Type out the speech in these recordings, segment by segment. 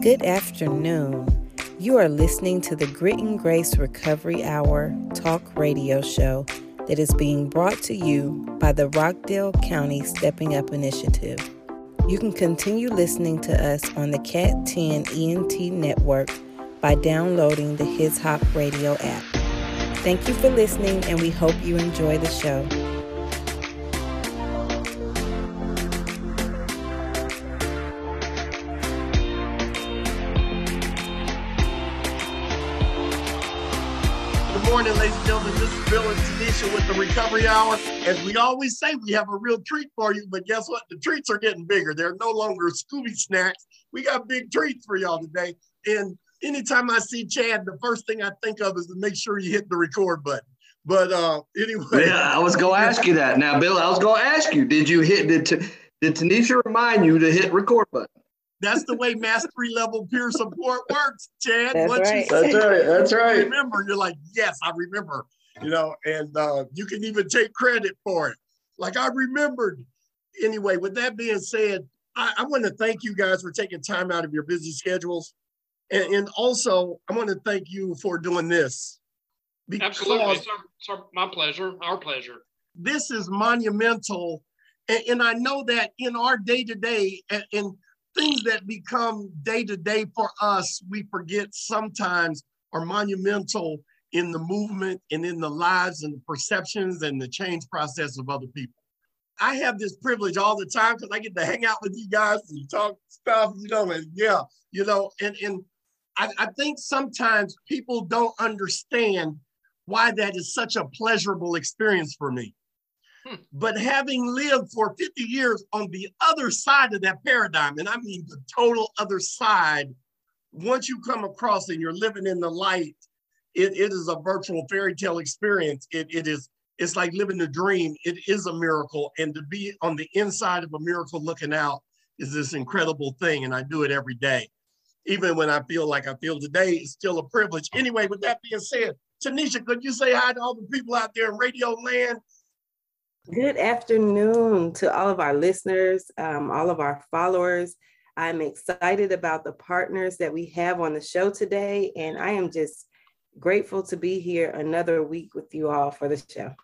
Good afternoon. You are listening to the Grit and Grace Recovery Hour talk radio show that is being brought to you by the Rockdale County Stepping Up Initiative. You can continue listening to us on the Cat 10 ENT network by downloading the His Hop Radio app. Thank you for listening, and we hope you enjoy the show. Ladies and gentlemen. This is Bill and Tanisha with the Recovery Hour. As we always say, we have a real treat for you, but guess what? The treats are getting bigger. They're no longer Scooby snacks. We got big treats for y'all today. And anytime I see Chad, the first thing I think of is to make sure you hit the record button. But uh anyway. Yeah, I was gonna ask you that. Now, Bill, I was gonna ask you, did you hit did did Tanisha remind you to hit record button? That's the way mastery level peer support works, Chad. That's Once right. you That's right. That's right. remember, you're like, yes, I remember. You know, and uh, you can even take credit for it. Like I remembered. Anyway, with that being said, I, I want to thank you guys for taking time out of your busy schedules. And, and also, I want to thank you for doing this. Absolutely. Because It's, our, it's our, my pleasure, our pleasure. this is monumental. And, and I know that in our day to day and, and things that become day to day for us, we forget sometimes are monumental in the movement and in the lives and the perceptions and the change process of other people. I have this privilege all the time because I get to hang out with you guys and talk stuff, you know, and yeah, you know, and, and I, I think sometimes people don't understand why that is such a pleasurable experience for me. But having lived for 50 years on the other side of that paradigm, and I mean the total other side, once you come across and you're living in the light, it, it is a virtual fairy tale experience. It, it is, it's like living a dream. It is a miracle. And to be on the inside of a miracle looking out is this incredible thing. And I do it every day. Even when I feel like I feel today, it's still a privilege. Anyway, with that being said, Tanisha, could you say hi to all the people out there in radio land? Good afternoon to all of our listeners, um, all of our followers. I'm excited about the partners that we have on the show today, and I am just grateful to be here another week with you all for the show.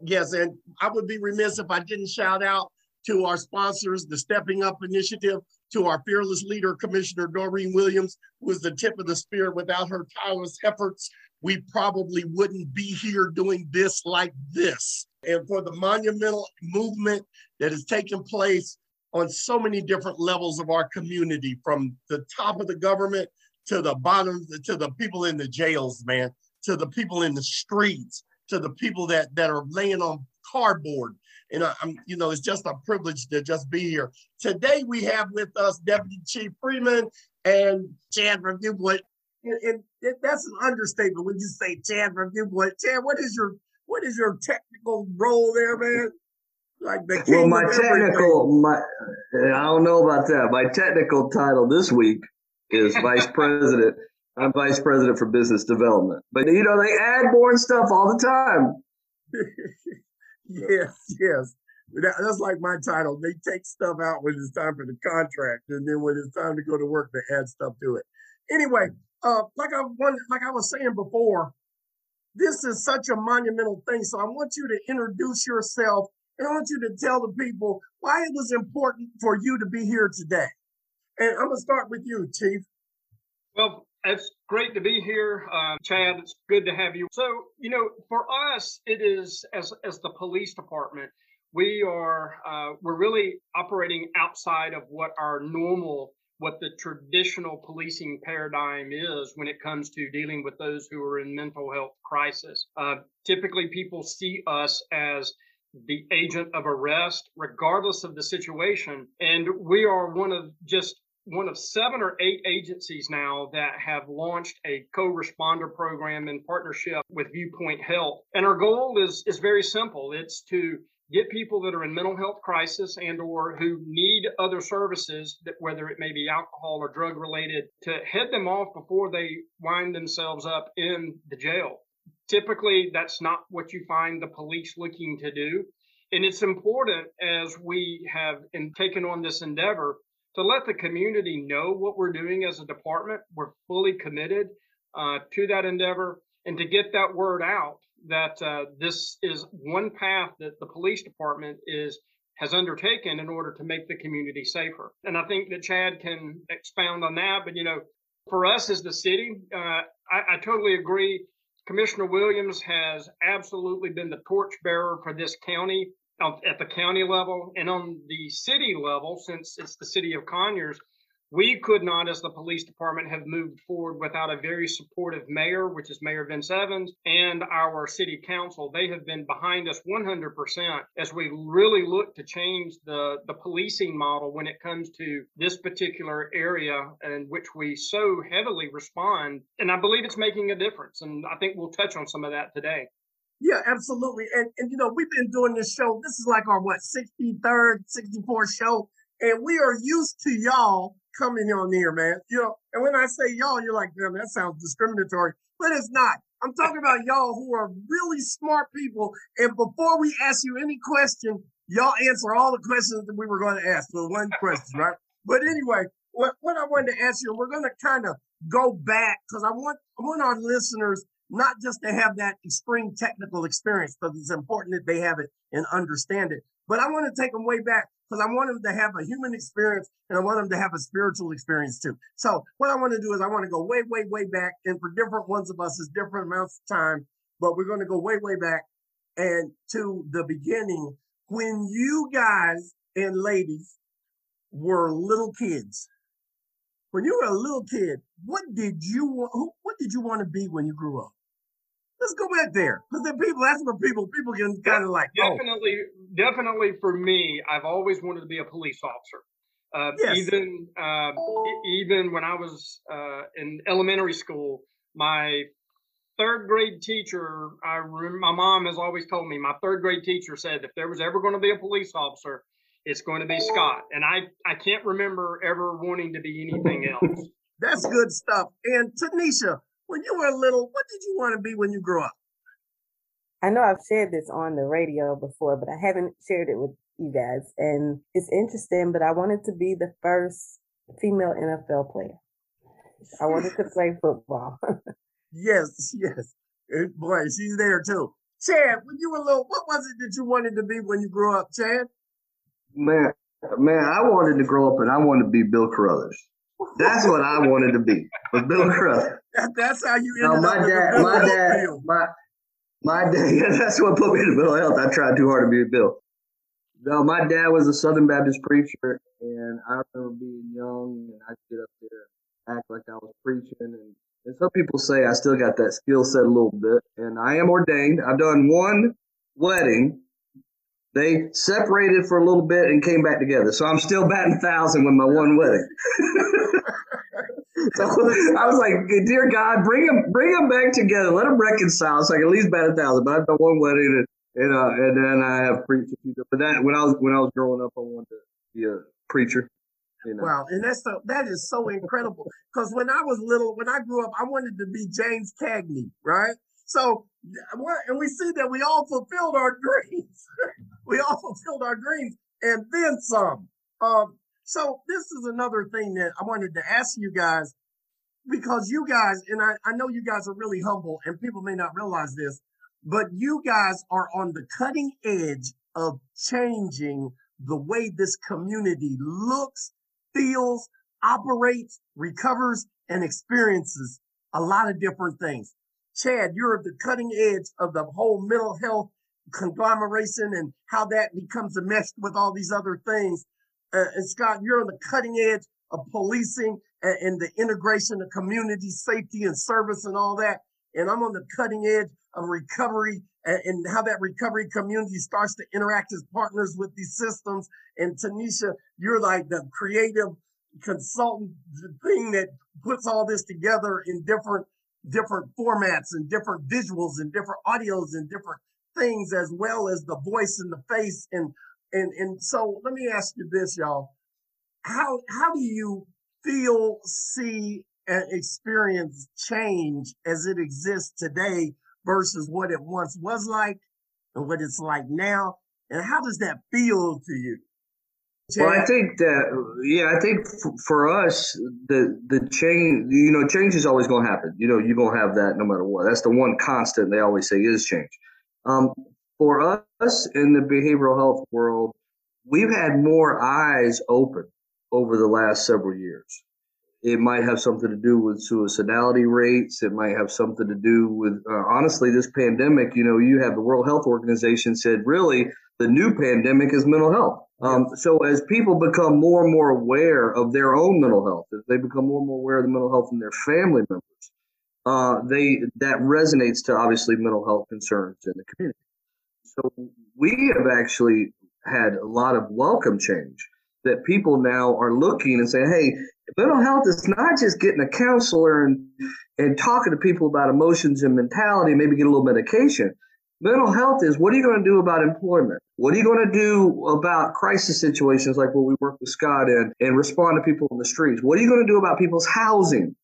Yes, and I would be remiss if I didn't shout out to our sponsors, the Stepping Up Initiative, to our fearless leader, Commissioner Doreen Williams, who is the tip of the spear. Without her tireless efforts, we probably wouldn't be here doing this like this. And for the monumental movement that is taking place on so many different levels of our community, from the top of the government to the bottom, to the people in the jails, man, to the people in the streets, to the people that that are laying on cardboard. And I, I'm, you know, it's just a privilege to just be here. Today we have with us Deputy Chief Freeman and Chad Review. And, and that's an understatement when you say Chad Review Boy. Chad, what is your what is your technical role there, man? Like the king Well, my technical, my I don't know about that. My technical title this week is vice president. I'm vice president for business development. But you know, they add more stuff all the time. yes, yes. That- that's like my title. They take stuff out when it's time for the contract, and then when it's time to go to work, they add stuff to it. Anyway, uh, like I wanted, like I was saying before, this is such a monumental thing. So I want you to introduce yourself, and I want you to tell the people why it was important for you to be here today. And I'm gonna start with you, Chief. Well, it's great to be here, um, Chad. It's good to have you. So, you know, for us, it is as as the police department, we are uh, we're really operating outside of what our normal, what the traditional policing paradigm is when it comes to dealing with those who are in mental health crisis. Uh, typically, people see us as the agent of arrest, regardless of the situation, and we are one of just one of seven or eight agencies now that have launched a co-responder program in partnership with Viewpoint Health. And our goal is is very simple. It's to get people that are in mental health crisis and or who need other services that whether it may be alcohol or drug related to head them off before they wind themselves up in the jail. Typically that's not what you find the police looking to do. And it's important as we have in, taken on this endeavor to let the community know what we're doing as a department. We're fully committed uh, to that endeavor and to get that word out that uh, this is one path that the police department is has undertaken in order to make the community safer. And I think that Chad can expound on that. But you know, for us as the city, uh, I, I totally agree. Commissioner Williams has absolutely been the torchbearer for this county at the county level and on the city level, since it's the city of Conyers, we could not, as the police department, have moved forward without a very supportive mayor, which is Mayor Vince Evans, and our city council. They have been behind us 100% as we really look to change the, the policing model when it comes to this particular area in which we so heavily respond. And I believe it's making a difference. And I think we'll touch on some of that today. Yeah, absolutely. And and you know, we've been doing this show. This is like our what 63rd, 64th show. And we are used to y'all coming on here, man. You know, and when I say y'all, you're like, damn, that sounds discriminatory. But it's not. I'm talking about y'all who are really smart people. And before we ask you any question, y'all answer all the questions that we were going to ask for one question, right? But anyway, what, what I wanted to ask you, we're going to kind of go back because I want I want our listeners not just to have that extreme technical experience, because it's important that they have it and understand it. But I want to take them way back because I want them to have a human experience and I want them to have a spiritual experience too. So what I want to do is I want to go way, way, way back. And for different ones of us, it's different amounts of time, but we're going to go way, way back and to the beginning when you guys and ladies were little kids. When you were a little kid, what did you want? What did you want to be when you grew up? Let's go back there because the people. That's where people people can kind of like oh. definitely, definitely for me. I've always wanted to be a police officer. Uh, yes. Even uh, even when I was uh, in elementary school, my third grade teacher, I my mom has always told me. My third grade teacher said if there was ever going to be a police officer, it's going to be Scott. And I I can't remember ever wanting to be anything else. That's good stuff. And Tanisha, when you were little, what did you want to be when you grew up? I know I've shared this on the radio before, but I haven't shared it with you guys. And it's interesting, but I wanted to be the first female NFL player. I wanted to play football. yes, yes. Eh, boy, she's there too. Chad, when you were little, what was it that you wanted to be when you grew up, Chad? Man, man, I wanted to grow up and I wanted to be Bill Carruthers. That's what I wanted to be, was Bill Carruthers. that's how you ended no, my up dad, my dad, my my dad. That's what put me in the mental health. I tried too hard to be Bill. No, my dad was a Southern Baptist preacher, and I remember being young, and I'd get up there and act like I was preaching, and, and some people say I still got that skill set a little bit, and I am ordained. I've done one wedding. They separated for a little bit and came back together, so I'm still batting thousand with my one wedding. so I was like, dear God, bring them, bring them back together. Let them reconcile so I can at least bat a thousand. But I've done one wedding and, and, uh, and then I have preached a few. But that when I was when I was growing up, I wanted to be a preacher. You know. Wow, and that's so that is so incredible. Because when I was little, when I grew up, I wanted to be James Cagney, right? So, and we see that we all fulfilled our dreams. We all fulfilled our dreams, and then some. Um, so this is another thing that I wanted to ask you guys because you guys, and I, I know you guys are really humble and people may not realize this, but you guys are on the cutting edge of changing the way this community looks, feels, operates, recovers, and experiences a lot of different things. Chad, you're at the cutting edge of the whole mental health conglomeration and how that becomes a mess with all these other things. Uh, and Scott, you're on the cutting edge of policing and, and the integration of community safety and service and all that. And I'm on the cutting edge of recovery and, and, how that recovery community starts to interact as partners with these systems. And Tanisha, you're like the creative consultant thing that puts all this together in different different formats and different visuals and different audios and different things as well as the voice and the face and and and so let me ask you this, y'all. How how do you feel, see, and experience change as it exists today versus what it once was like and what it's like now? And how does that feel to you? Well, I think that yeah, I think f- for us the the change, you know, change is always going to happen. You know, you're going to have that no matter what. That's the one constant they always say is change. Um, for us in the behavioral health world, we've had more eyes open over the last several years. It might have something to do with suicidality rates. It might have something to do with, uh, honestly, this pandemic. You know, you have the World Health Organization said really the new pandemic is mental health. Um, so as people become more and more aware of their own mental health, as they become more and more aware of the mental health in their family members, uh, they that resonates to obviously mental health concerns in the community. So we have actually had a lot of welcome change that people now are looking and saying, hey, mental health is not just getting a counselor and, and talking to people about emotions and mentality, maybe get a little medication. Mental health is what are you going to do about employment? What are you going to do about crisis situations like what we work with Scott in and respond to people in the streets? What are you going to do about people's housing?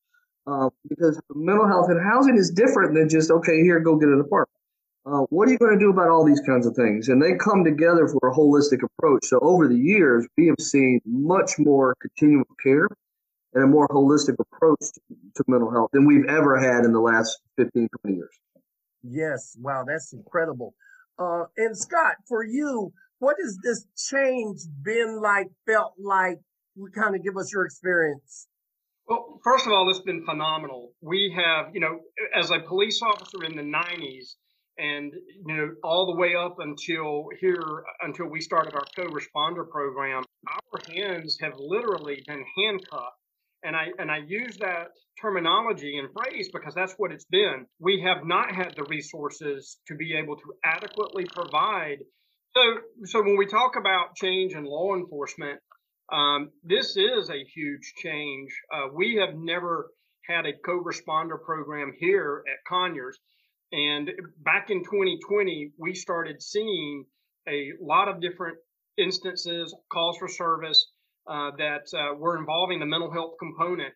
Uh, because mental health and housing is different than just, okay, here, go get an apartment. Uh, what are you going to do about all these kinds of things? And they come together for a holistic approach. So over the years, we have seen much more continuum of care and a more holistic approach to, to mental health than we've ever had in the last 15, 20 years. Yes. Wow. That's incredible. Uh, and Scott, for you, what has this change been like, felt like? We Kind of give us your experience. Well, first of all, it's been phenomenal. We have, you know, as a police officer in the 90s, and you know all the way up until here until we started our co-responder program our hands have literally been handcuffed. And i and i use that terminology and phrase because that's what it's been. We have not had the resources to be able to adequately provide. So so when we talk about change in law enforcement um, this is a huge change uh, we have never had a co-responder program here at conyers and back in 2020, we started seeing a lot of different instances, calls for service uh, that uh, were involving the mental health component.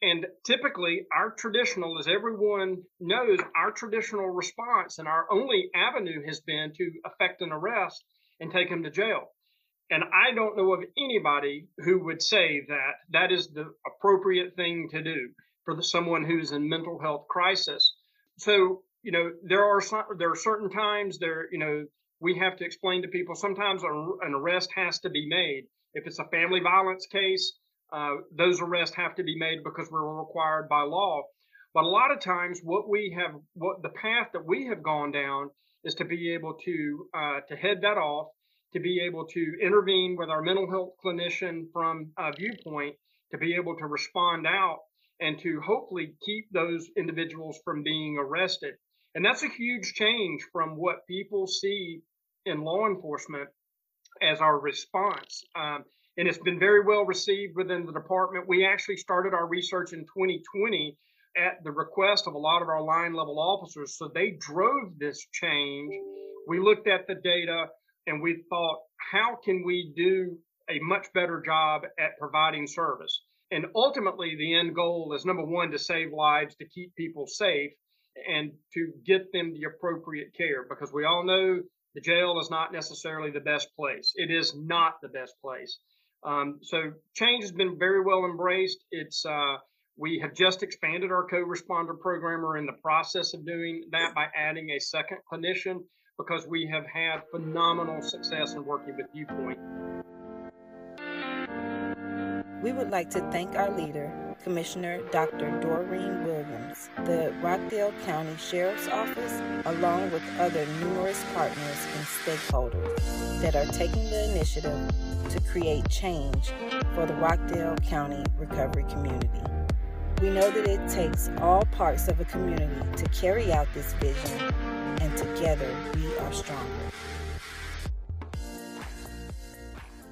And typically, our traditional, as everyone knows, our traditional response and our only avenue has been to effect an arrest and take him to jail. And I don't know of anybody who would say that that is the appropriate thing to do for the, someone who's in mental health crisis. So you know, there are some, there are certain times there, you know, we have to explain to people. Sometimes an arrest has to be made. If it's a family violence case, uh, those arrests have to be made because we're required by law. But a lot of times, what we have, what the path that we have gone down is to be able to uh, to head that off, to be able to intervene with our mental health clinician from a viewpoint, to be able to respond out, and to hopefully keep those individuals from being arrested. And that's a huge change from what people see in law enforcement as our response. Um, and it's been very well received within the department. We actually started our research in 2020 at the request of a lot of our line level officers. So they drove this change. We looked at the data and we thought, how can we do a much better job at providing service? And ultimately, the end goal is number one, to save lives, to keep people safe and to get them the appropriate care because we all know the jail is not necessarily the best place. It is not the best place. Um, so change has been very well embraced. It's uh, we have just expanded our co-responder program. We're in the process of doing that by adding a second clinician because we have had phenomenal success in working with Viewpoint. We would like to thank our leader, Commissioner Dr. Doreen Williams, the Rockdale County Sheriff's Office, along with other numerous partners and stakeholders that are taking the initiative to create change for the Rockdale County recovery community. We know that it takes all parts of a community to carry out this vision, and together we are stronger.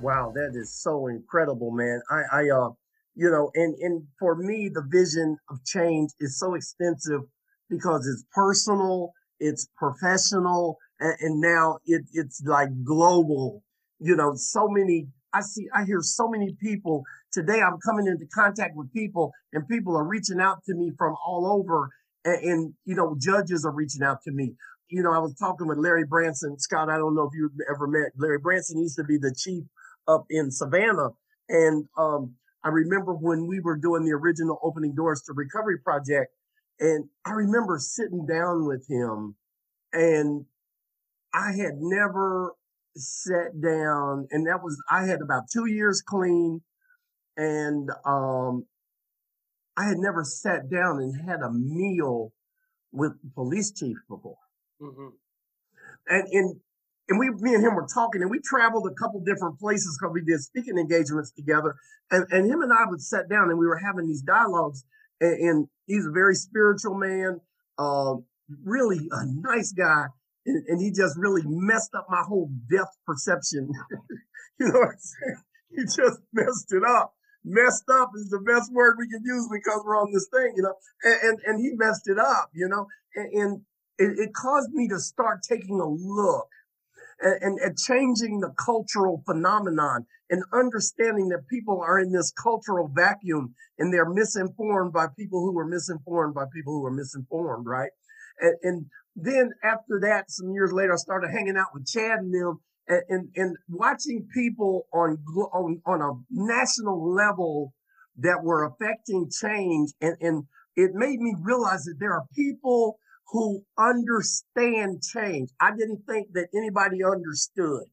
Wow, that is so incredible, man. I, I, uh, you know, and and for me, the vision of change is so extensive because it's personal, it's professional, and, and now it it's like global. You know, so many. I see, I hear so many people today. I'm coming into contact with people, and people are reaching out to me from all over, and, and you know, judges are reaching out to me you know, I was talking with Larry Branson. Scott, I don't know if you've ever met Larry Branson. Used to be the chief up in Savannah. And um, I remember when we were doing the original Opening Doors to Recovery project, and I remember sitting down with him, and I had never sat down, and that was I had about two years clean, and um, I had never sat down and had a meal with the police chief before. Mm-hmm. And and and we, me and him were talking, and we traveled a couple different places because we did speaking engagements together. And, and him and I would sit down, and we were having these dialogues. And, and he's a very spiritual man, uh, really a nice guy, and, and, he just really messed up my whole death perception. you know what I'm saying? He just messed it up. Messed up is the best word we can use because we're on this thing, you know. And and, and he messed it up, you know. And, and it, it caused me to start taking a look and, and, changing the cultural phenomenon and understanding that people are in this cultural vacuum and they're misinformed by people who are misinformed by people who are misinformed, right? And, and then after that, some years later, I started hanging out with Chad and them and, and, and watching people on, on, on a national level that were affecting change. And, and it made me realize that there are people who understand change. I didn't think that anybody understood.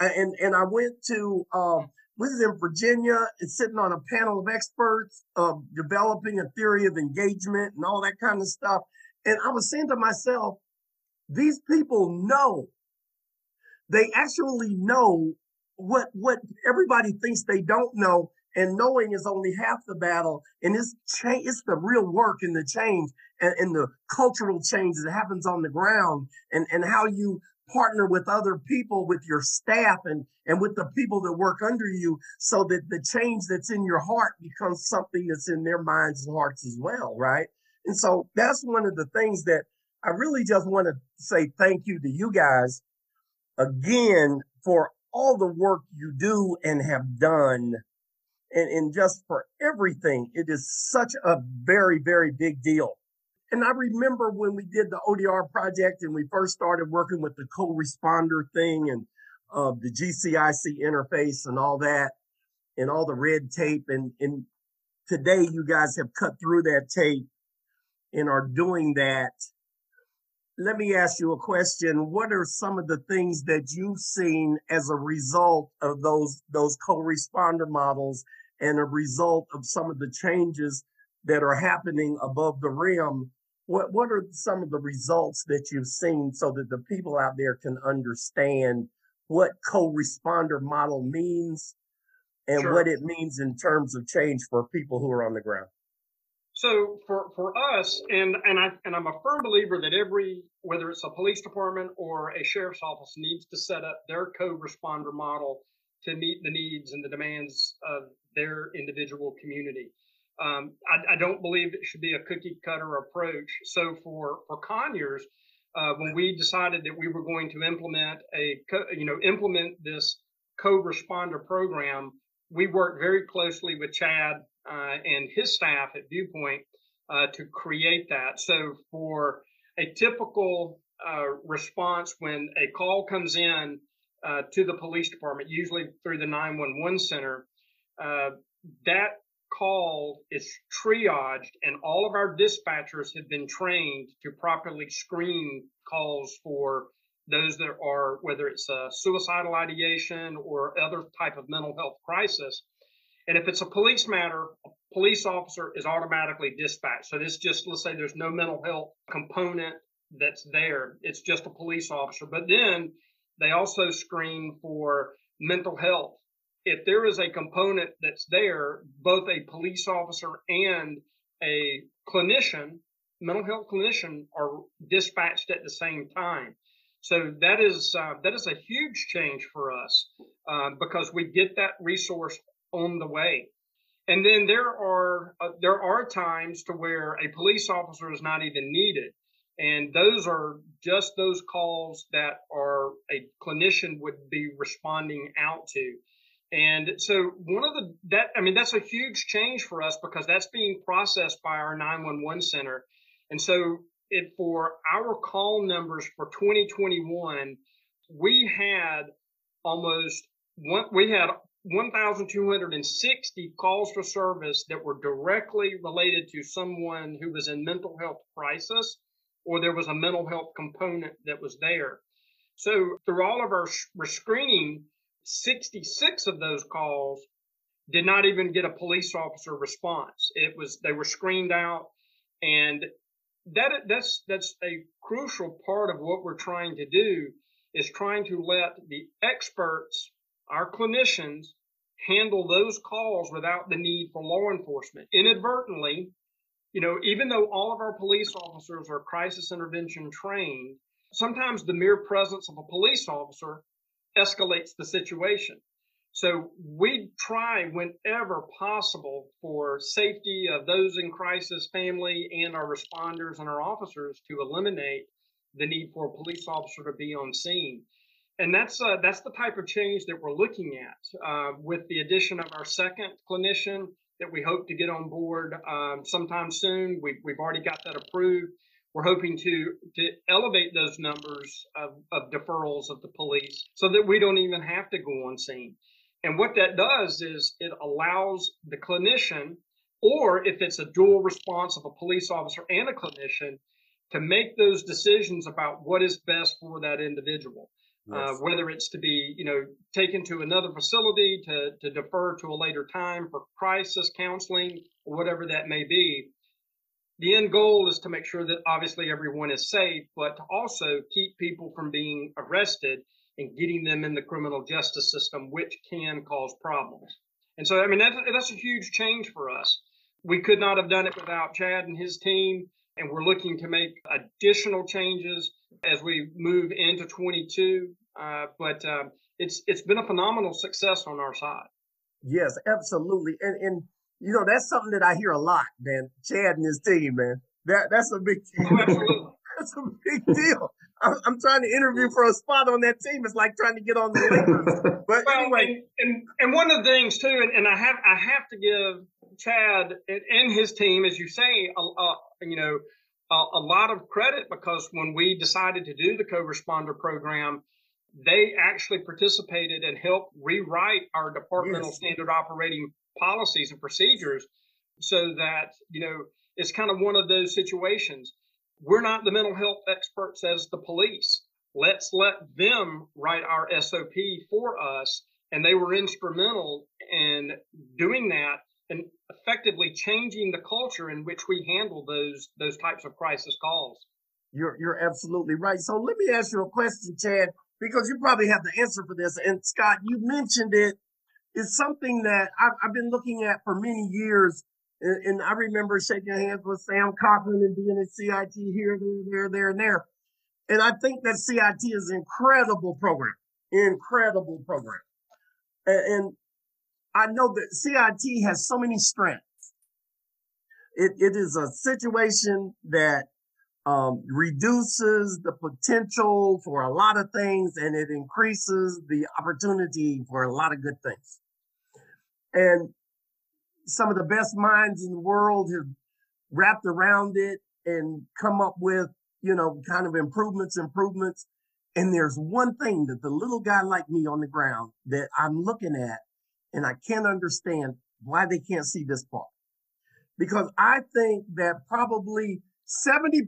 And, and I went to, um, was in Virginia and sitting on a panel of experts, uh, developing a theory of engagement and all that kind of stuff. And I was saying to myself, these people know, they actually know what, what everybody thinks they don't know and knowing is only half the battle and it's cha- it's the real work and the change and, and, the cultural change that happens on the ground and and how you partner with other people with your staff and and with the people that work under you so that the change that's in your heart becomes something that's in their minds and hearts as well right? And so that's one of the things that i really just want to say thank you to you guys again for all the work you do and have done and, and just for everything. It is such a very, very big deal. And I remember when we did the ODR project and we first started working with the co-responder thing and uh, the GCIC interface and all that and all the red tape. And, and today you guys have cut through that tape and are doing that. Let me ask you a question. What are some of the things that you've seen as a result of those, those co-responder models and a result of some of the changes that are happening above the rim, what, what are some of the results that you've seen so that the people out there can understand what co-responder model means and sure. what it means in terms of change for people who are on the ground? So for, for us, and and I and I'm a firm believer that every whether it's a police department or a sheriff's office needs to set up their co-responder model to meet the needs and the demands of their individual community. Um, I, I, don't believe it should be a cookie cutter approach. So for for Conyers, uh, when we decided that we were going to implement a you know implement this co-responder program, we worked very closely with Chad uh, and his staff at Viewpoint uh, to create that. So for a typical uh, response when a call comes in uh, to the police department, usually through the 911 center, uh, that call is triaged, and all of our dispatchers have been trained to properly screen calls for those that are whether it's a suicidal ideation or other type of mental health crisis. And if it's a police matter, a police officer is automatically dispatched. So this just let's say there's no mental health component that's there. It's just a police officer. But then they also screen for mental health if there is a component that's there, both a police officer and a clinician, mental health clinician, are dispatched at the same time. So that is uh, that is a huge change for us uh, because we get that resource on the way. And then there are uh, there are times to where a police officer is not even needed, and those are just those calls that are a clinician would be responding out to. And so one of the that I mean that's a huge change for us because that's being processed by our 911 center. And so it for our call numbers for 2021, we had almost one we had 1,260 calls for service that were directly related to someone who was in mental health crisis or there was a mental health component that was there. So through all of our screening, 66 of those calls did not even get a police officer response. It was they were screened out, and that that's that's a crucial part of what we're trying to do is trying to let the experts, our clinicians, handle those calls without the need for law enforcement. Inadvertently, you know, even though all of our police officers are crisis intervention trained, sometimes the mere presence of a police officer escalates the situation. So we try whenever possible for safety of those in crisis, family, and our responders and our officers to eliminate the need for a police officer to be on scene. And that's uh, that's the type of change that we're looking at uh, with the addition of our second clinician that we hope to get on board um, sometime soon. We've, we've already got that approved. We're hoping to to elevate those numbers of, of deferrals of the police so that we don't even have to go on scene. And what that does is it allows the clinician, or if it's a dual response of a police officer and a clinician, to make those decisions about what is best for that individual. Uh, yes. Uh, whether it's to be, you know, taken to another facility, to, to defer to a later time for crisis counseling, or whatever that may be. The end goal is to make sure that obviously everyone is safe, but to also keep people from being arrested and getting them in the criminal justice system, which can cause problems. And so, I mean, that's, that's a huge change for us. We could not have done it without Chad and his team, and we're looking to make additional changes as we move into 22. Uh, but uh, it's it's been a phenomenal success on our side. Yes, absolutely, and and you know that's something that I hear a lot, man. Chad and his team, man. That that's a big deal. Oh, absolutely. that's a big deal. I'm, I'm, trying to interview for a spot on that team. It's like trying to get on the Lakers. But well, anyway, and, and, and one of the things too, and, and I have I have to give Chad and his team, as you say, uh, you know, a, a, lot of credit because when we decided to do the co-responder program, they actually participated and helped rewrite our departmental yes. standard operating policies and procedures so that you know it's kind of one of those situations we're not the mental health experts as the police. Let's let them write our SOP for us. And they were instrumental in doing that and effectively changing the culture in which we handle those those types of crisis calls. You're you're absolutely right. So let me ask you a question, Chad, because you probably have the answer for this. And Scott, you mentioned it. It's something that I've, I've been looking at for many years and, and, I remember shaking hands with Sam Cochran and being at CIT here, there, there, there, and there. And I think that CIT is an incredible program, incredible program. And, and I know that CIT has so many strengths. It, it is a situation that um, reduces the potential for a lot of things and it increases the opportunity for a lot of good things. And some of the best minds in the world have wrapped around it and come up with, you know, kind of improvements, improvements. And there's one thing that the little guy like me on the ground that I'm looking at and I can't understand why they can't see this part. Because I think that probably 70%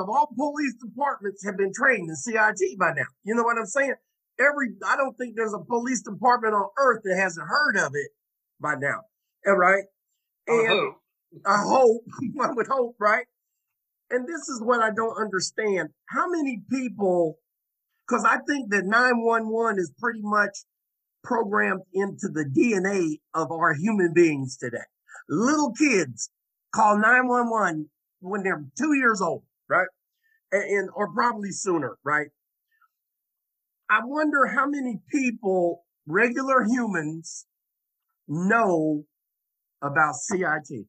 of all police departments have been trained in CIT by now. You know what I'm saying? Every, I don't think there's a police department on earth that hasn't heard of it by now All right. And I hope. I hope, one would hope, right? And this is what I don't understand. How many people, because I think that 911 is pretty much programmed into the DNA of our human beings today. Little kids call 911 when they're two years old, right? And, and or probably sooner, right? I wonder how many people, regular humans, know about CIT?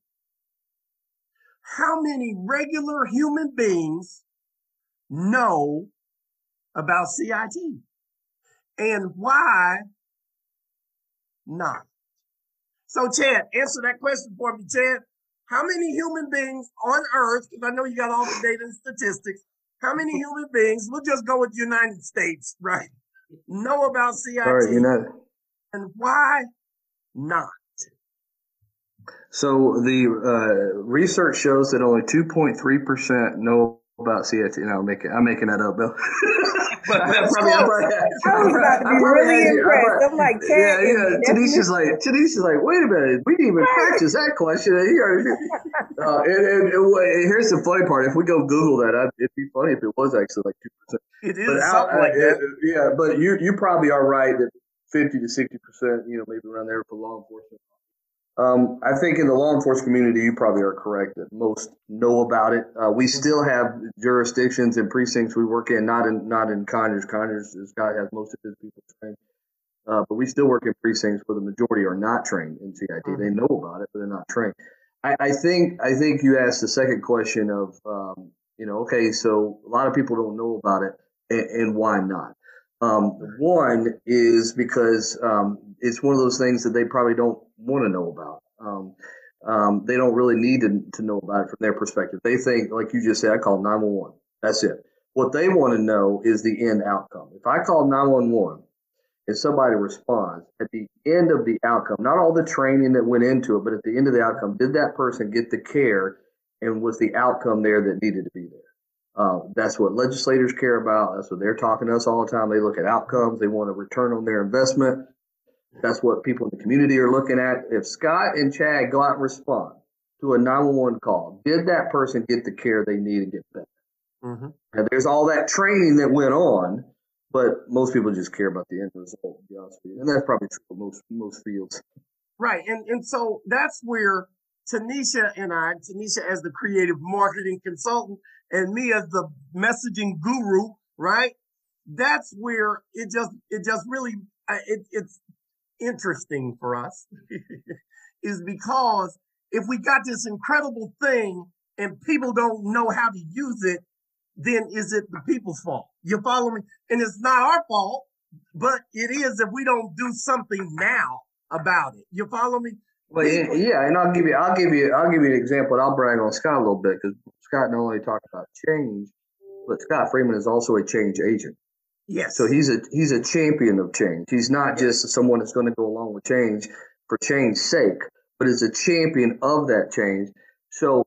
How many regular human beings know about CIT? And why not? So, Chad, answer that question for me, Chad. How many human beings on earth, because I know you got all the data and statistics, how many human beings, we'll just go with the United States, right, know about CIT? All right, you know. And why not? So the uh, research shows that only 2.3% know about CIT. No, I'm making, I'm making that up, Bill. but, but probably, I was about to be really impressed. I'm like, yeah, yeah. Tanisha's like, Tanisha's like, wait a minute, we didn't even practice that question. Uh, and, and, and, here's the funny part: if we go Google that, I'd, it'd be funny if it was actually like two percent. It is but something out, like that. yeah, but you you probably are right that fifty to sixty percent, you know, maybe around there for law enforcement um, I think in the law enforcement community, you probably are correct that most know about it. Uh, we still have jurisdictions and precincts we work in, not in not in Conyers. Conyers, this guy has most of his people trained, uh, but we still work in precincts where the majority are not trained in CIT. They mm-hmm. know about it, but they're not trained. I, I think I think you asked the second question of um, you know okay, so a lot of people don't know about it, and, and why not? Um, one is because um, it's one of those things that they probably don't want to know about. Um, um, they don't really need to, to know about it from their perspective. They think, like you just said, I call 911. That's it. What they want to know is the end outcome. If I call 911 and somebody responds, at the end of the outcome, not all the training that went into it, but at the end of the outcome, did that person get the care and was the outcome there that needed to be there? Uh, that's what legislators care about. That's what they're talking to us all the time. They look at outcomes. They want a return on their investment. That's what people in the community are looking at. If Scott and Chad go out and respond to a 911 call, did that person get the care they need to get better? Mm-hmm. And there's all that training that went on, but most people just care about the end result, to be honest with you. And that's probably true for most, most fields. Right. And, and so that's where Tanisha and I, Tanisha as the creative marketing consultant, and me as the messaging guru, right? That's where it just, it just really, uh, it, it's interesting for us is because if we got this incredible thing and people don't know how to use it, then is it the people's fault? You follow me? And it's not our fault, but it is if we don't do something now about it. You follow me? Well, yeah, yeah, and I'll give you, I'll give you, I'll give you an example. And I'll brag on Scott a little bit because Scott not only talked about change, but Scott Freeman is also a change agent. Yes. So he's a he's a champion of change. He's not just someone that's going to go along with change for change's sake, but is a champion of that change. So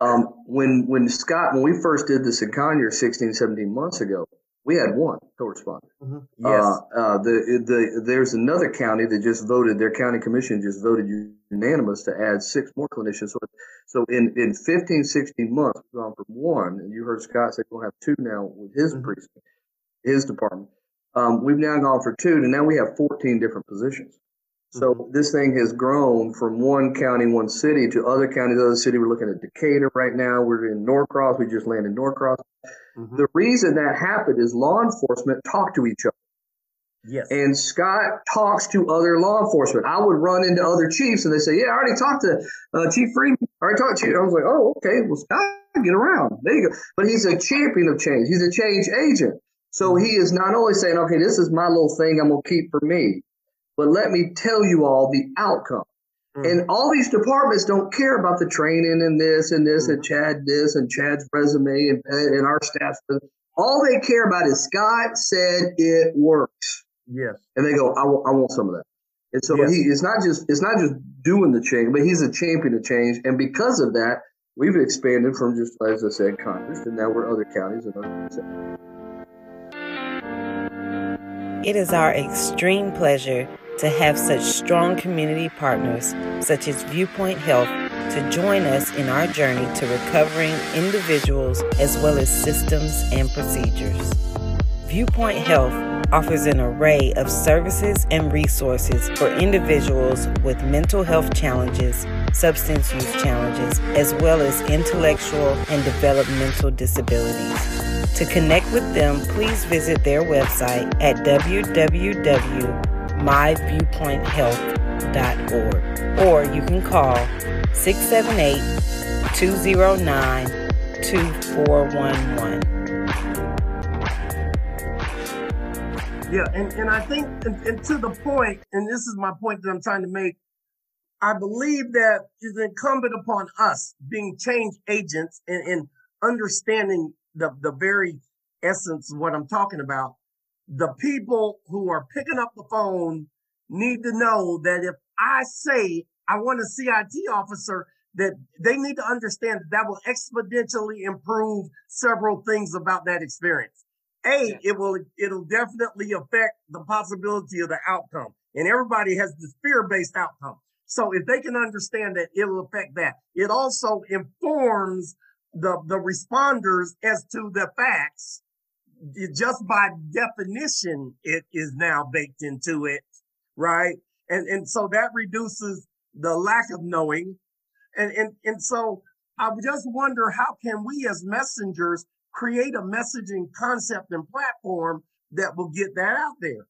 um, when when Scott when we first did this in Conyers 16, 17 months ago, we had one co-responder. Mm-hmm. Yes. Uh, uh, the the there's another county that just voted. Their county commission just voted unanimous to add six more clinicians. So, so in in 15, 16 months, we've gone from one, and you heard Scott say we'll have two now with his mm-hmm. precinct his department. Um, we've now gone for two, and now we have 14 different positions. So mm-hmm. this thing has grown from one county, one city to other counties, other city. We're looking at Decatur right now. We're in Norcross. We just landed Norcross. Mm-hmm. The reason that happened is law enforcement talked to each other. Yes. And Scott talks to other law enforcement. I would run into other chiefs and they say, Yeah, I already talked to uh, Chief Freeman. I already talked to you. I was like, Oh, okay. Well, Scott, get around. There you go. But he's a champion of change. He's a change agent. So he is not only saying, okay, this is my little thing I'm going to keep for me, but let me tell you all the outcome. Mm-hmm. And all these departments don't care about the training and this and this mm-hmm. and Chad this and Chad's resume and, and our staff. All they care about is Scott said it works. Yes. And they go, I, w- I want some of that. And so yes. he it's not just it's not just doing the change, but he's a champion of change. And because of that, we've expanded from just as I said, Conyers, and now we're other counties and other. It is our extreme pleasure to have such strong community partners, such as Viewpoint Health, to join us in our journey to recovering individuals as well as systems and procedures. Viewpoint Health offers an array of services and resources for individuals with mental health challenges, substance use challenges, as well as intellectual and developmental disabilities. To connect with them, please visit their website at www.myviewpointhealth.org or you can call 678 209 2411. Yeah, and, and I think, and, and to the point, and this is my point that I'm trying to make, I believe that it's incumbent upon us being change agents and, and understanding the, the very essence of what I'm talking about. The people who are picking up the phone need to know that if I say I want a CIT officer, that they need to understand that that will exponentially improve several things about that experience. A, yeah. it will it'll definitely affect the possibility of the outcome. And everybody has this fear-based outcome. So if they can understand that, it will affect that. It also informs the, the responders as to the facts. It, just by definition, it is now baked into it, right? And and so that reduces the lack of knowing. And and and so I just wonder how can we as messengers create a messaging concept and platform that will get that out there.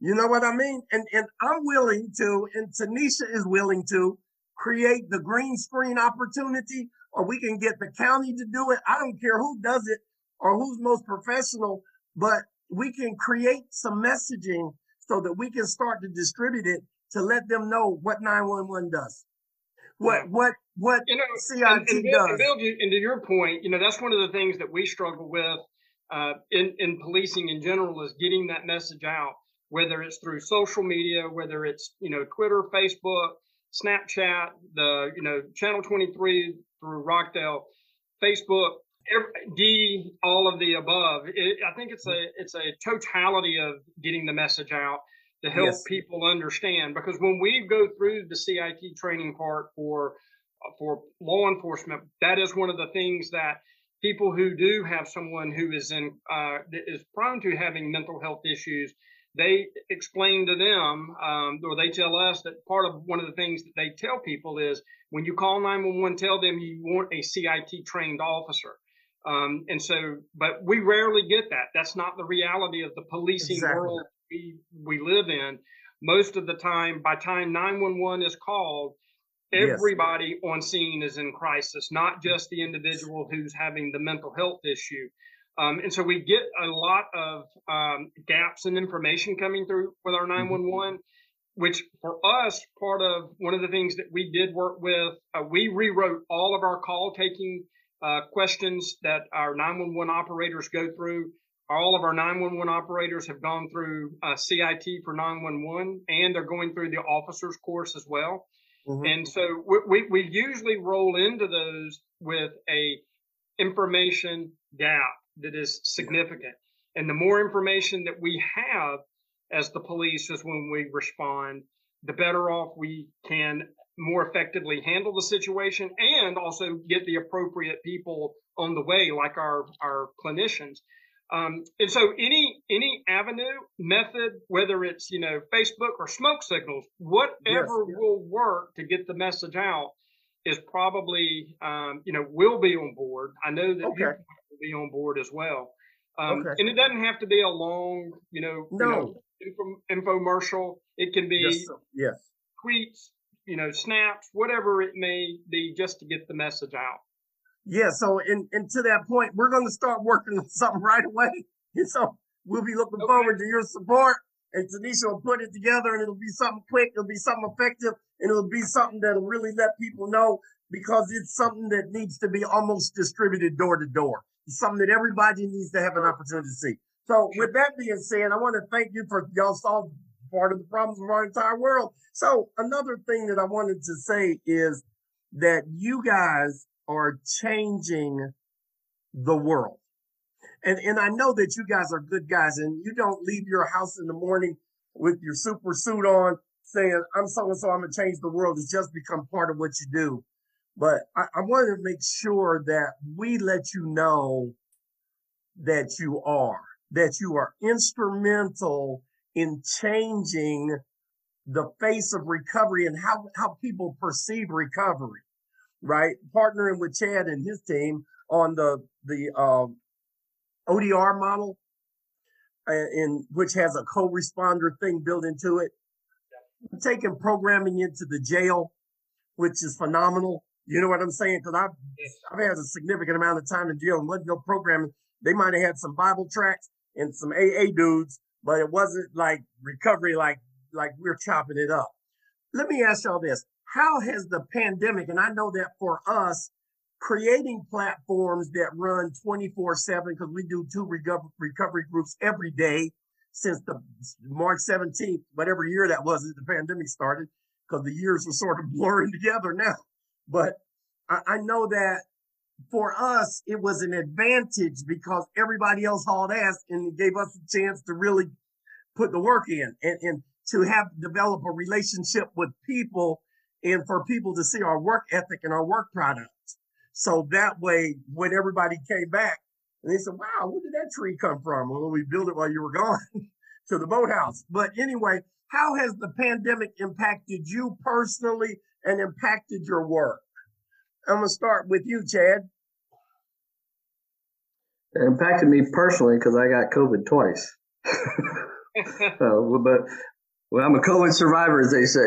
You know what I mean? And and I'm willing to, and Tanisha is willing to create the green screen opportunity, or we can get the county to do it. I don't care who does it or who's most professional, but we can create some messaging so that we can start to distribute it to let them know what 911 does. What what what you know, CIT and, and does. And, Bill, and to your point, you know, that's one of the things that we struggle with uh, in, in policing in general is getting that message out whether it's through social media, whether it's, you know, Twitter, Facebook, Snapchat, the, you know, Channel 23 through Rockdale, Facebook, every, D, all of the above. It, I think it's a it's a totality of getting the message out to help yes. people understand. Because when we go through the CIT training part for for law enforcement, that is one of the things that people who do have someone who is in uh, is prone to having mental health issues they explain to them, um, or they tell us that part of one of the things that they tell people is when you call 911, tell them you want a CIT trained officer. Um, and so, but we rarely get that. That's not the reality of the policing exactly. world we, we live in. Most of the time, by time 911 is called, everybody yes. on scene is in crisis, not just the individual who's having the mental health issue. Um, and so we get a lot of um, gaps in information coming through with our 911, mm-hmm. which for us, part of one of the things that we did work with, uh, we rewrote all of our call taking uh, questions that our 911 operators go through. All of our 911 operators have gone through uh, CIT for 911, and they're going through the officers course as well. Mm-hmm. And so we, we, we usually roll into those with a information gap that is significant. And the more information that we have as the police is when we respond, the better off we can more effectively handle the situation and also get the appropriate people on the way, like our, our clinicians. Um, and so any any avenue method, whether it's you know Facebook or smoke signals, whatever yes, yes. will work to get the message out is probably um, you know will be on board. I know that okay will be on board as well. Um, okay. And it doesn't have to be a long, you know, no. you know info, infomercial. It can be yes, yes. tweets, you know, snaps, whatever it may be, just to get the message out. Yeah. So, and, and to that point, we're going to start working on something right away. And so we'll be looking okay. forward to your support. And Tanisha will put it together and it'll be something quick. It'll be something effective and it'll be something that'll really let people know because it's something that needs to be almost distributed door to door It's something that everybody needs to have an opportunity to see. So with that being said, I want to thank you for y'all solving part of the problems of our entire world. So another thing that I wanted to say is that you guys are changing the world. And, and I know that you guys are good guys and you don't leave your house in the morning with your super suit on saying, I'm so and so, I'm going to change the world. It's just become part of what you do. But I, I wanted to make sure that we let you know that you are, that you are instrumental in changing the face of recovery and how, how people perceive recovery, right? Partnering with Chad and his team on the, the, um, ODR model, uh, in which has a co-responder thing built into it. taking programming into the jail, which is phenomenal. You know what I'm saying? Because I've I've had a significant amount of time in jail and wasn't no programming. They might have had some Bible tracks and some AA dudes, but it wasn't like recovery like like we're chopping it up. Let me ask y'all this. How has the pandemic, and I know that for us, creating platforms that run 24 7, because we do two recovery groups every day, since the March 17th, whatever year that was that the pandemic started, because the years were sort of blurring together now. But I, I know that for us, it was an advantage because everybody else hauled ass and gave us a chance to really put the work in and, and to have develop a relationship with people and for people to see our work ethic and our work product. So that way, when everybody came back and they said, wow, where did that tree come from? Well, we built it while you were gone to the boathouse. But anyway, how has the pandemic impacted you personally and impacted your work? I'm going to start with you, Chad. It impacted me personally because I got COVID twice. uh, but well, I'm a COVID survivor, as they say,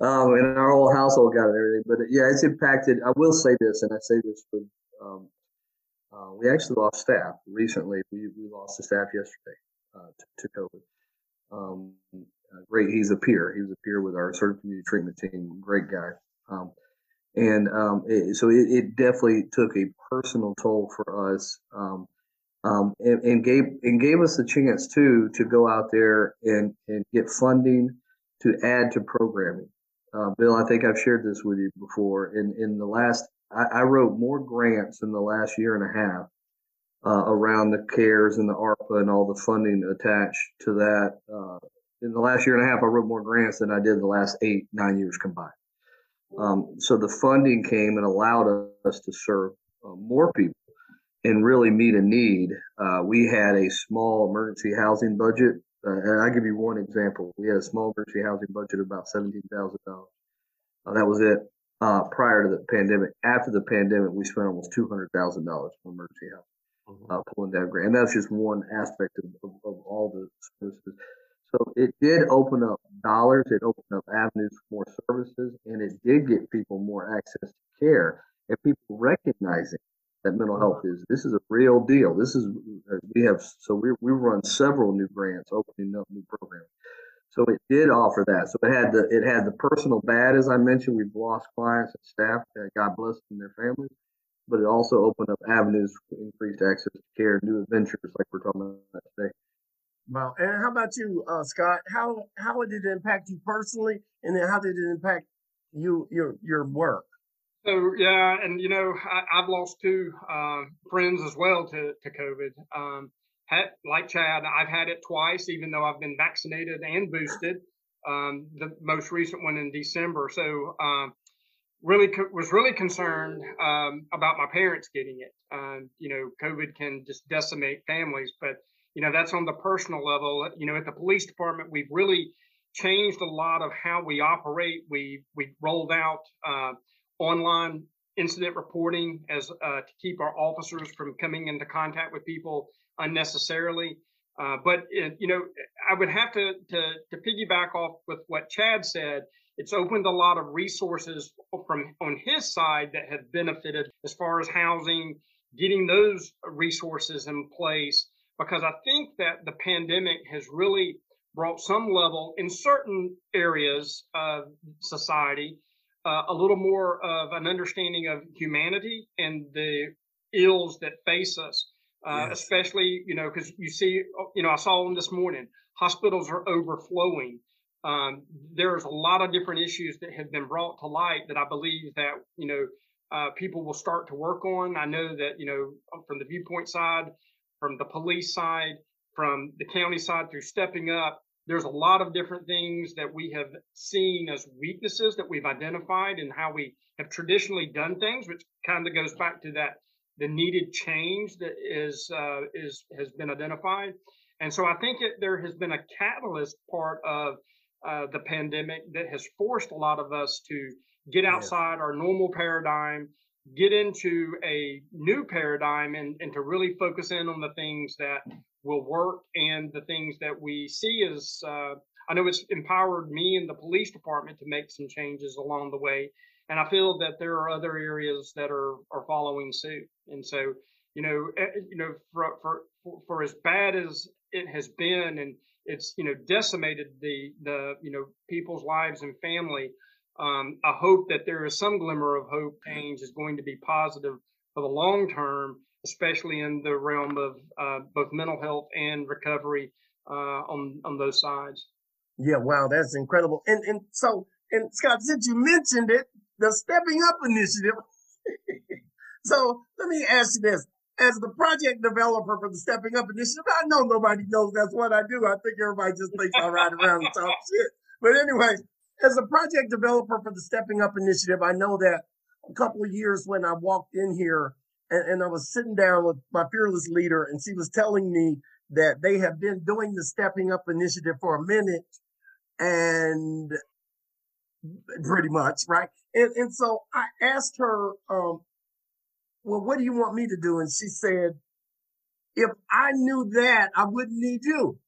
um, and our whole household got it and everything. But yeah, it's impacted. I will say this, and I say this with, um, uh, we actually lost staff recently. We, we lost the staff yesterday uh, to, to, COVID. Um, uh, great, he's a peer. He was a peer with our certified community treatment team. Great guy. Um, and um, it, so it, it, definitely took a personal toll for us. Um, um, and, and, gave and gave us a chance too to go out there and, and get funding to add to programming. Uh, Bill, I think I've shared this with you before. In in the last, I, I wrote more grants in the last year and a half uh, around the CARES and the ARPA and all the funding attached to that. Uh, in the last year and a half, I wrote more grants than I did the last eight nine years combined. Um, so the funding came and allowed us to serve uh, more people and really meet a need. Uh, we had a small emergency housing budget. Uh, and I'll give you one example. We had a small emergency housing budget of about $17,000. Uh, that was it uh, prior to the pandemic. After the pandemic, we spent almost $200,000 on emergency housing, mm-hmm. Uh, pulling down grant. And that's just one aspect of, of, of all the services. So it did open up dollars, it opened up avenues for more services, and it did get people more access to care and people recognizing that mental health is. This is a real deal. This is uh, we have so we we run several new grants, opening up new programs. So it did offer that. So it had the it had the personal bad, as I mentioned. We've lost clients and staff. That God bless them and their families. But it also opened up avenues for increased access to care, new adventures, like we're talking about today. Wow. And how about you, uh, Scott? How how did it impact you personally, and then how did it impact you your your work? So yeah, and you know, I, have lost two uh, friends as well to to COVID. Um, had, like Chad, I've had it twice, even though I've been vaccinated and boosted. Um, the most recent one in December. So um, really co- was really concerned um, about my parents getting it. Um, you know, COVID can just decimate families, but you know that's on the personal level. You know, at the police department, we've really changed a lot of how we operate. We we rolled out. Uh, online incident reporting as uh, to keep our officers from coming into contact with people unnecessarily. Uh, but it, you know, I would have to, to to piggyback off with what Chad said. It's opened a lot of resources from on his side that have benefited as far as housing, getting those resources in place. Because I think that the pandemic has really brought some level in certain areas of society uh, a little more of an understanding of humanity and the ills that face us, uh, yes. especially, you know, because you see, you know, I saw them this morning, hospitals are overflowing. Um, there's a lot of different issues that have been brought to light that I believe that, you know, uh, people will start to work on. I know that, you know, from the viewpoint side, from the police side, from the county side through stepping up, there's a lot of different things that we have seen as weaknesses that we've identified and how we have traditionally done things, which kind of goes back to that the needed change that is uh, is has been identified. And so I think it, there has been a catalyst part of uh, the pandemic that has forced a lot of us to get outside our normal paradigm, get into a new paradigm, and, and to really focus in on the things that will work and the things that we see is uh, I know it's empowered me and the police department to make some changes along the way. And I feel that there are other areas that are, are following suit. And so, you know, eh, eh, you know, for, for, for as bad as it has been and it's, you know, decimated the, the, you know, people's lives and family. Um, I hope that there is some glimmer of hope change is going to be positive for the long term especially in the realm of uh, both mental health and recovery uh, on on those sides. Yeah, wow, that's incredible. And and so and Scott, since you mentioned it, the Stepping Up Initiative. so let me ask you this: as the project developer for the Stepping Up Initiative, I know nobody knows that's what I do. I think everybody just thinks I ride around and talk shit. But anyway, as a project developer for the Stepping Up Initiative, I know that a couple of years when I walked in here and, and I was sitting down with my fearless leader, and she was telling me that they have been doing the Stepping Up Initiative for a minute and pretty much, right? And, and so I asked her, um, well, what do you want me to do? And she said, if I knew that, I wouldn't need you.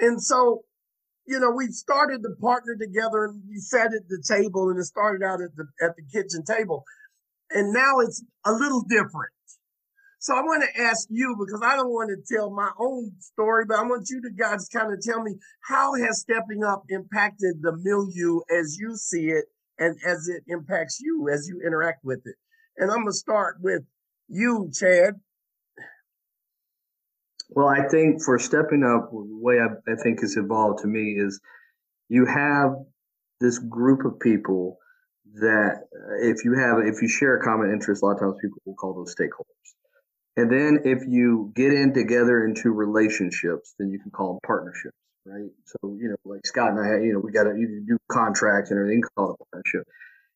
And so, you know, we started to partner together and we sat at the table and it started out at the, at the kitchen table. And now it's a little different. So I want to ask you because I don't want to tell my own story, but I want you to guys kind of tell me how has stepping up impacted the milieu as you see it and as it impacts you as you interact with it. And I'm gonna start with you, Chad. Well, I think for stepping up, the way I, I think has evolved to me is you have this group of people that uh, if you have if you share a common interest, a lot of times people will call those stakeholders. And then if you get in together into relationships, then you can call them partnerships, right? So, you know, like Scott and I, you know, we got to do contracts and everything, call it a partnership.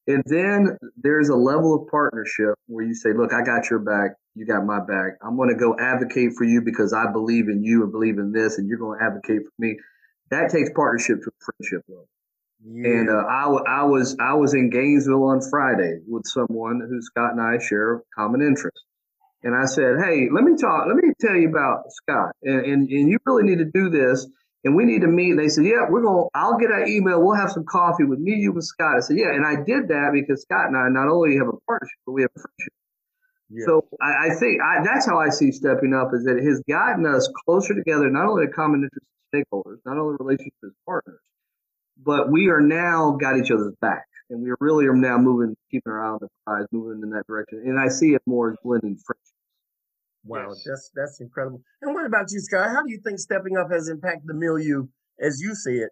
And then there's a level of partnership where you say, look, I got your back. You got my back. I'm going to go advocate for you because I believe in you and believe in this, and you're going to advocate for me. That takes partnership to a friendship level. Yeah. And uh, I, I was I was in Gainesville on Friday with someone who Scott and I share common interest. And I said, hey, let me talk, let me tell you about Scott. And, and, and you really need to do this and we need to meet. And they said, yeah, we're going, I'll get an email. We'll have some coffee with me, you, and Scott. I said, yeah. And I did that because Scott and I not only have a partnership, but we have a friendship. Yeah. So I, I think I, that's how I see stepping up is that it has gotten us closer together, not only a common interest stakeholders, not only relationships as partners, but we are now got each other's back. And we really are now moving, keeping our eye on the prize, moving in that direction. And I see it more as blending friendships. Wow, yes. that's that's incredible. And what about you, Scott? How do you think stepping up has impacted the milieu as you see it?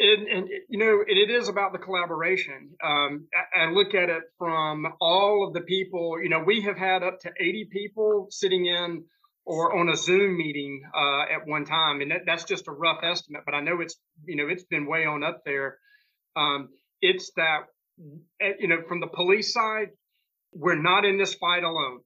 And, and you know, it is about the collaboration. Um, I, I, look at it from all of the people. You know, we have had up to 80 people sitting in or on a Zoom meeting uh, at one time, and that, that's just a rough estimate. But I know it's you know it's been way on up there. Um, it's that eh, you know from the police side, we're not in this fight alone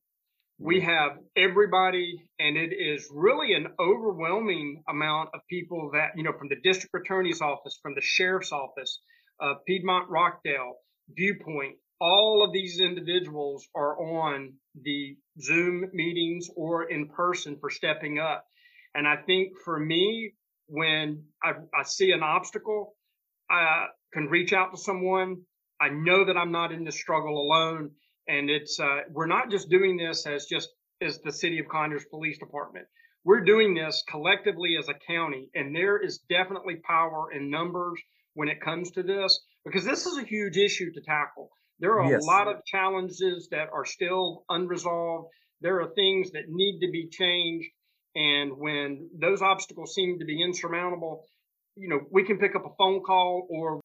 we have everybody and it is really an overwhelming amount of people that you know from the district attorney's office from the sheriff's office uh, piedmont rockdale viewpoint all of these individuals are on the zoom meetings or in person for stepping up and i think for me when i, I see an obstacle i can reach out to someone i know that i'm not in this struggle alone and it's uh, we're not just doing this as just as the city of Conyers Police Department. We're doing this collectively as a county, and there is definitely power in numbers when it comes to this because this is a huge issue to tackle. There are yes. a lot of challenges that are still unresolved. There are things that need to be changed. And when those obstacles seem to be insurmountable, you know, we can pick up a phone call or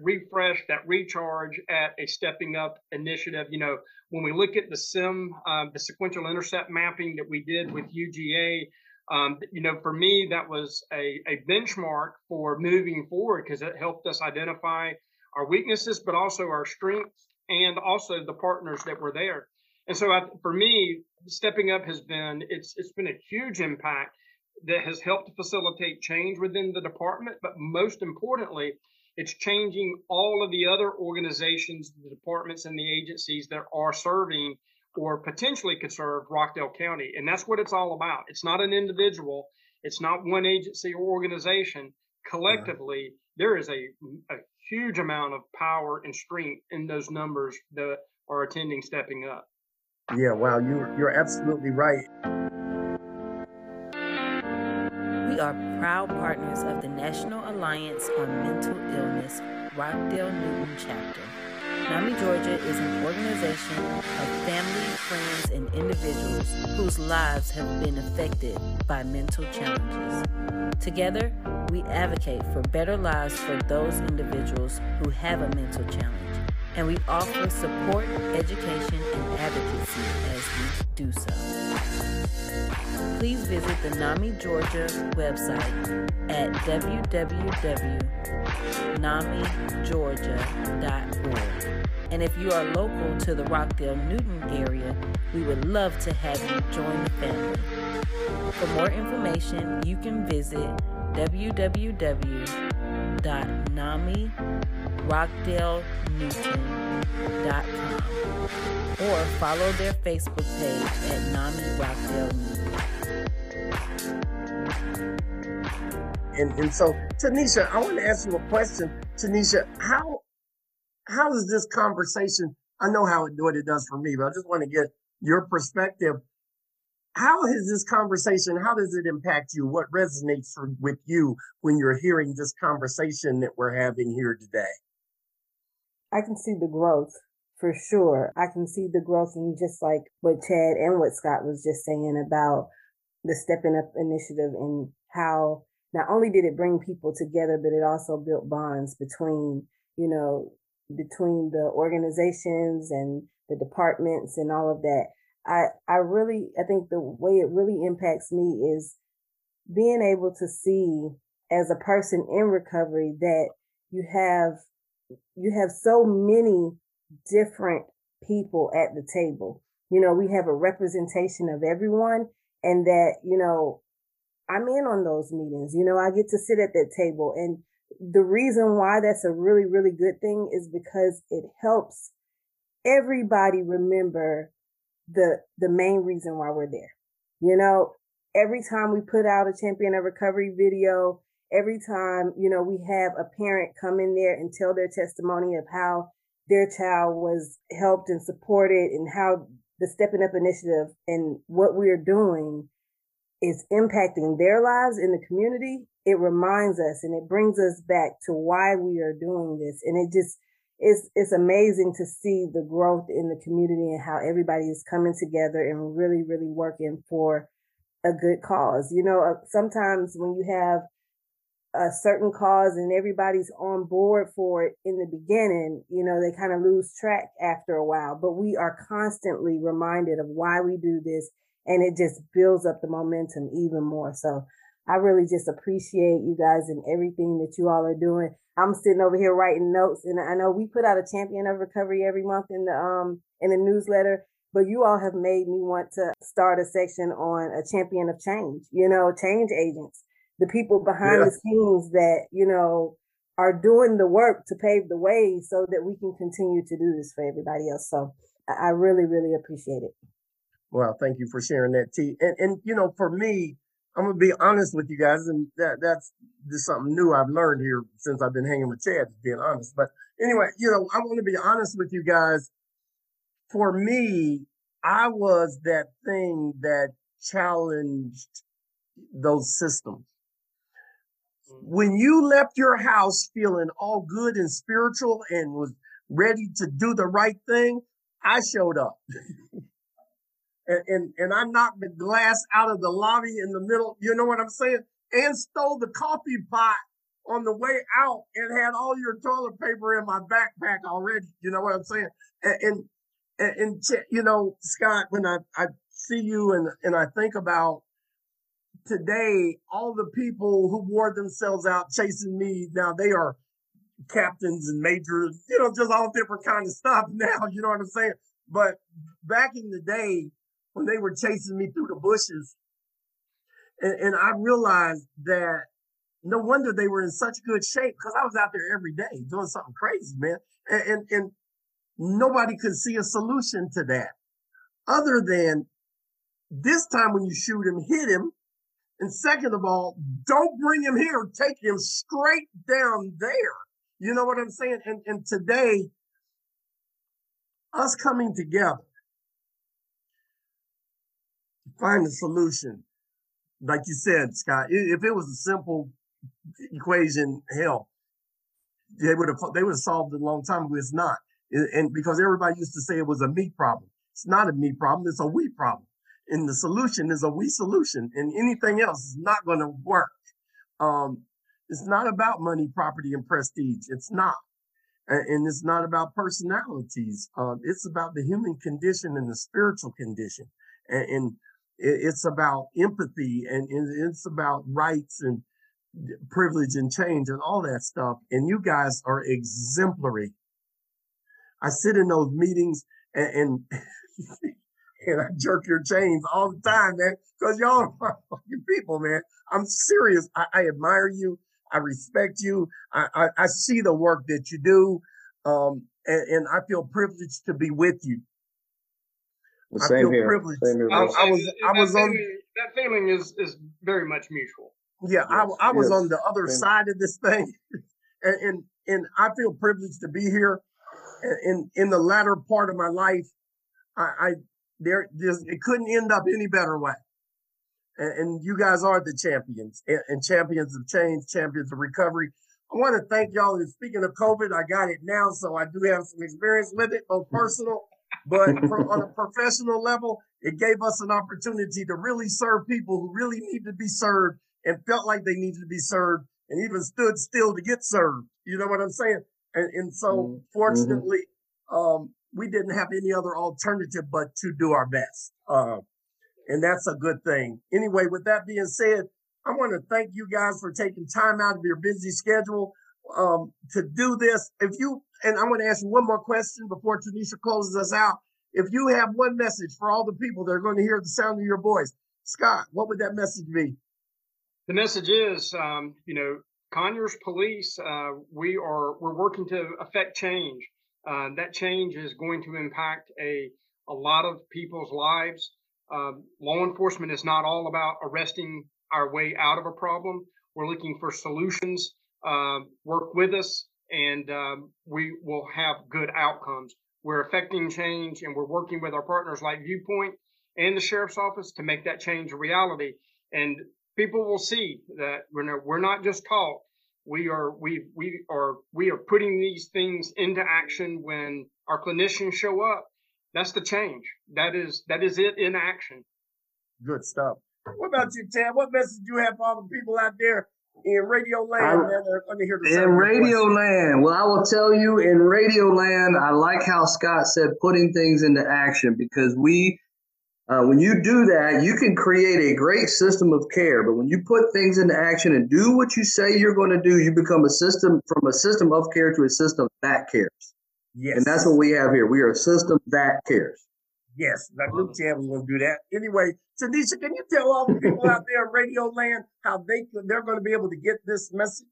refresh, that recharge at a stepping up initiative. You know, when we look at the SIM, uh, the sequential intercept mapping that we did with UGA, um, you know, for me, that was a, a benchmark for moving forward because it helped us identify our weaknesses, but also our strengths and also the partners that were there. And so I, for me, stepping up has been, it's, it's been a huge impact that has helped to facilitate change within the department. But most importantly, it's changing all of the other organizations, the departments, and the agencies that are serving or potentially could serve Rockdale County. And that's what it's all about. It's not an individual, it's not one agency or organization. Collectively, there is a, a huge amount of power and strength in those numbers that are attending stepping up. Yeah, wow, you you're absolutely right. We are proud partners of the National Alliance on Mental Illness Rockdale Newton chapter. NAMI Georgia is an organization of family, friends, and individuals whose lives have been affected by mental challenges. Together, we advocate for better lives for those individuals who have a mental challenge, and we offer support, education, and advocacy as we do so. Please visit the NAMI Georgia website at www.namigeorgia.org. And if you are local to the Rockdale Newton area, we would love to have you join the family. For more information, you can visit www.namirockdalenewton.com or follow their Facebook page at NAMI Rockdale And, and so, Tanisha, I want to ask you a question. Tanisha, how how does this conversation? I know how it what it does for me, but I just want to get your perspective. How has this conversation? How does it impact you? What resonates for, with you when you're hearing this conversation that we're having here today? I can see the growth for sure. I can see the growth in just like what Chad and what Scott was just saying about the Stepping Up initiative and how not only did it bring people together, but it also built bonds between, you know, between the organizations and the departments and all of that. I, I really, I think the way it really impacts me is being able to see as a person in recovery that you have, you have so many different people at the table. You know, we have a representation of everyone and that, you know, I'm in on those meetings. You know, I get to sit at that table. And the reason why that's a really, really good thing is because it helps everybody remember the the main reason why we're there. You know, every time we put out a champion of recovery video, every time, you know, we have a parent come in there and tell their testimony of how their child was helped and supported and how the stepping up initiative and what we're doing is impacting their lives in the community, it reminds us and it brings us back to why we are doing this. And it just it's it's amazing to see the growth in the community and how everybody is coming together and really, really working for a good cause. You know, uh, sometimes when you have a certain cause and everybody's on board for it in the beginning, you know, they kind of lose track after a while. But we are constantly reminded of why we do this and it just builds up the momentum even more. So I really just appreciate you guys and everything that you all are doing. I'm sitting over here writing notes and I know we put out a champion of recovery every month in the um in the newsletter, but you all have made me want to start a section on a champion of change, you know, change agents, the people behind yeah. the scenes that, you know, are doing the work to pave the way so that we can continue to do this for everybody else. So I really, really appreciate it. Well, thank you for sharing that, T. And, and you know, for me, I'm gonna be honest with you guys, and that that's just something new I've learned here since I've been hanging with Chad, being honest. But anyway, you know, I want to be honest with you guys. For me, I was that thing that challenged those systems. Mm. When you left your house feeling all good and spiritual and was ready to do the right thing, I showed up. and, and, and I knocked the glass out of the lobby in the middle. You know what I'm saying? And stole the coffee pot on the way out and had all your toilet paper in my backpack already. You know what I'm saying? And, and, and, you know, Scott, when I, I see you and, and I think about today, all the people who wore themselves out chasing me, now they are captains and majors, you know, just all different kind of stuff now. You know what I'm saying? But back in the day, when they were chasing me through the bushes. And, and I realized that no wonder they were in such good shape because I was out there every day doing something crazy, man. And, and, and nobody could see a solution to that other than this time when you shoot him, hit him. And second of all, don't bring him here. Take him straight down there. You know what I'm saying? And, and today, us coming together, find a solution. Like you said, Scott, if it was a simple equation, hell, they would have they would have solved it a long time ago. It's not. and because everybody used to say it was a me problem. It's not a me problem, it's a we problem. And the solution is a we solution, and anything else is not going to work. Um, it's not about money, property, and prestige. It's not. And it's not about personalities. Um, it's about the human condition and the spiritual condition. And, and it's about empathy and it's about rights and privilege and change and all that stuff. And you guys are exemplary. I sit in those meetings and, and, and I jerk your chains all the time, man, because y'all are fucking people, man. I'm serious. I, I admire you. I respect you. I, I, I see the work that you do. Um, and, and, I feel privileged to be with you. Well, same I feel here. privileged. Same here I, I, was, I was that on. That feeling is, is very much mutual. Yeah, yes, I, I was yes. on the other same. side of this thing, and, and and I feel privileged to be here. In in the latter part of my life, I, I there just it couldn't end up any better way and, and you guys are the champions and, and, champions of change, champions of recovery. I want to thank y'all. And speaking of COVID, I got it now, so I do have some experience with it, both hmm. personal, but on a professional level, it gave us an opportunity to really serve people who really need to be served and felt like they needed to be served and even stood still to get served. You know what I'm saying? And, and so, mm-hmm. fortunately, um, we didn't have any other alternative but to do our best. Uh, and that's a good thing. Anyway, with that being said, I want to thank you guys for taking time out of your busy schedule um, to do this. If you, and I want to ask you one more question before Tanisha closes us out. If you have one message for all the people that are going to hear the sound of your voice, Scott, what would that message be? The message is, um, you know, Conyers Police, uh, we are we're working to affect change. Uh, that change is going to impact a a lot of people's lives. Um, law enforcement is not all about arresting our way out of a problem. We're looking for solutions. Uh, work with us, and um, we will have good outcomes. We're affecting change, and we're working with our partners like Viewpoint and the sheriff's office to make that change a reality. And people will see that we're not, we're not just taught. We are we we are we are putting these things into action when our clinicians show up that's the change. That is that is it in action. Good stuff. What about you, Ted? What message do you have for all the people out there in Radio Land I, are going to hear the In Radio Land, well, I will tell you, in Radio Land, I like how Scott said putting things into action because we, uh, when you do that, you can create a great system of care. But when you put things into action and do what you say you're going to do, you become a system from a system of care to a system that cares. Yes. And that's what we have here. We are a system that cares. Yes, like Luke Chan was going to do that. Anyway, Tanisha, can you tell all the people out there in Radio Land how they they're going to be able to get this message?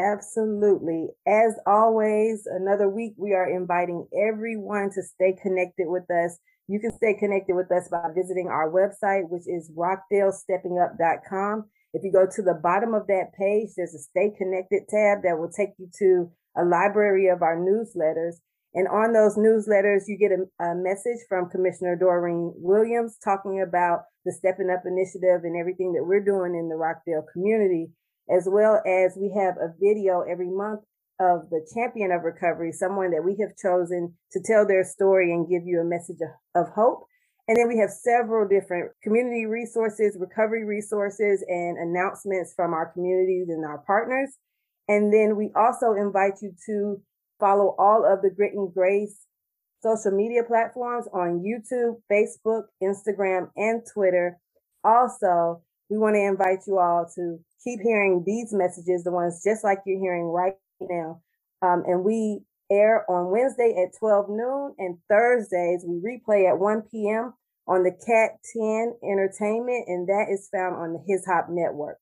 Absolutely. As always, another week we are inviting everyone to stay connected with us. You can stay connected with us by visiting our website, which is rockdalesteppingup.com. If you go to the bottom of that page, there's a Stay Connected tab that will take you to a library of our newsletters. And on those newsletters, you get a, a, message from Commissioner Doreen Williams talking about the Stepping Up initiative and everything that we're doing in the Rockdale community, as well as we have a video every month of the champion of recovery, someone that we have chosen to tell their story and give you a message of, of hope. And then we have several different community resources, recovery resources, and announcements from our communities and our partners. And then we also invite you to follow all of the Grit and Grace social media platforms on YouTube, Facebook, Instagram, and Twitter. Also, we want to invite you all to keep hearing these messages, the ones just like you're hearing right now. Um, and we air on Wednesday at 12 noon and Thursdays we replay at 1 p.m. on the Cat 10 Entertainment, and that is found on the His Hop Network.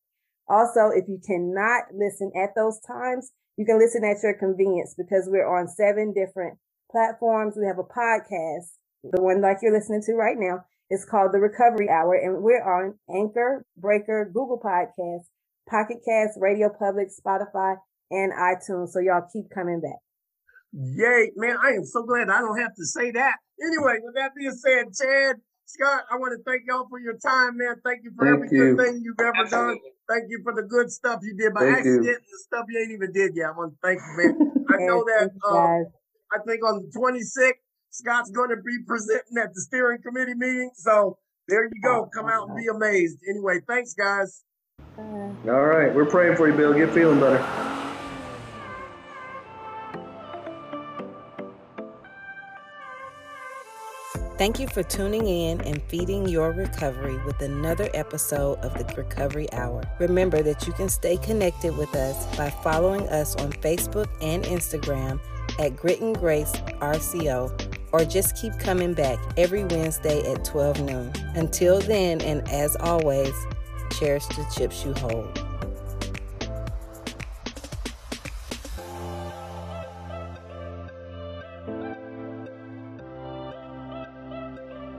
Also, if you cannot listen at those times, you can listen at your convenience because we're on seven different platforms. We have a podcast, the one like you're listening to right now. It's called The Recovery Hour, and we're on Anchor, Breaker, Google Podcasts, Pocket Cast, Radio Public, Spotify, and iTunes. So y'all keep coming back. Yay, man. I am so glad I don't have to say that. Anyway, with that being said, Chad, Scott, I want to thank y'all for your time, man. Thank you for thank every you. good thing you've ever Absolutely. done. Thank you for the good stuff you did by thank accident you. and the stuff you ain't even did yet. I want to thank you, man. I know that uh, I think on the 26th, Scott's going to be presenting at the steering committee meeting. So there you go. Come out and be amazed. Anyway, thanks, guys. All right. We're praying for you, Bill. Get feeling better. Thank you for tuning in and feeding your recovery with another episode of the Recovery Hour. Remember that you can stay connected with us by following us on Facebook and Instagram at Grit and Grace RCO or just keep coming back every Wednesday at 12 noon. Until then, and as always, cherish the chips you hold.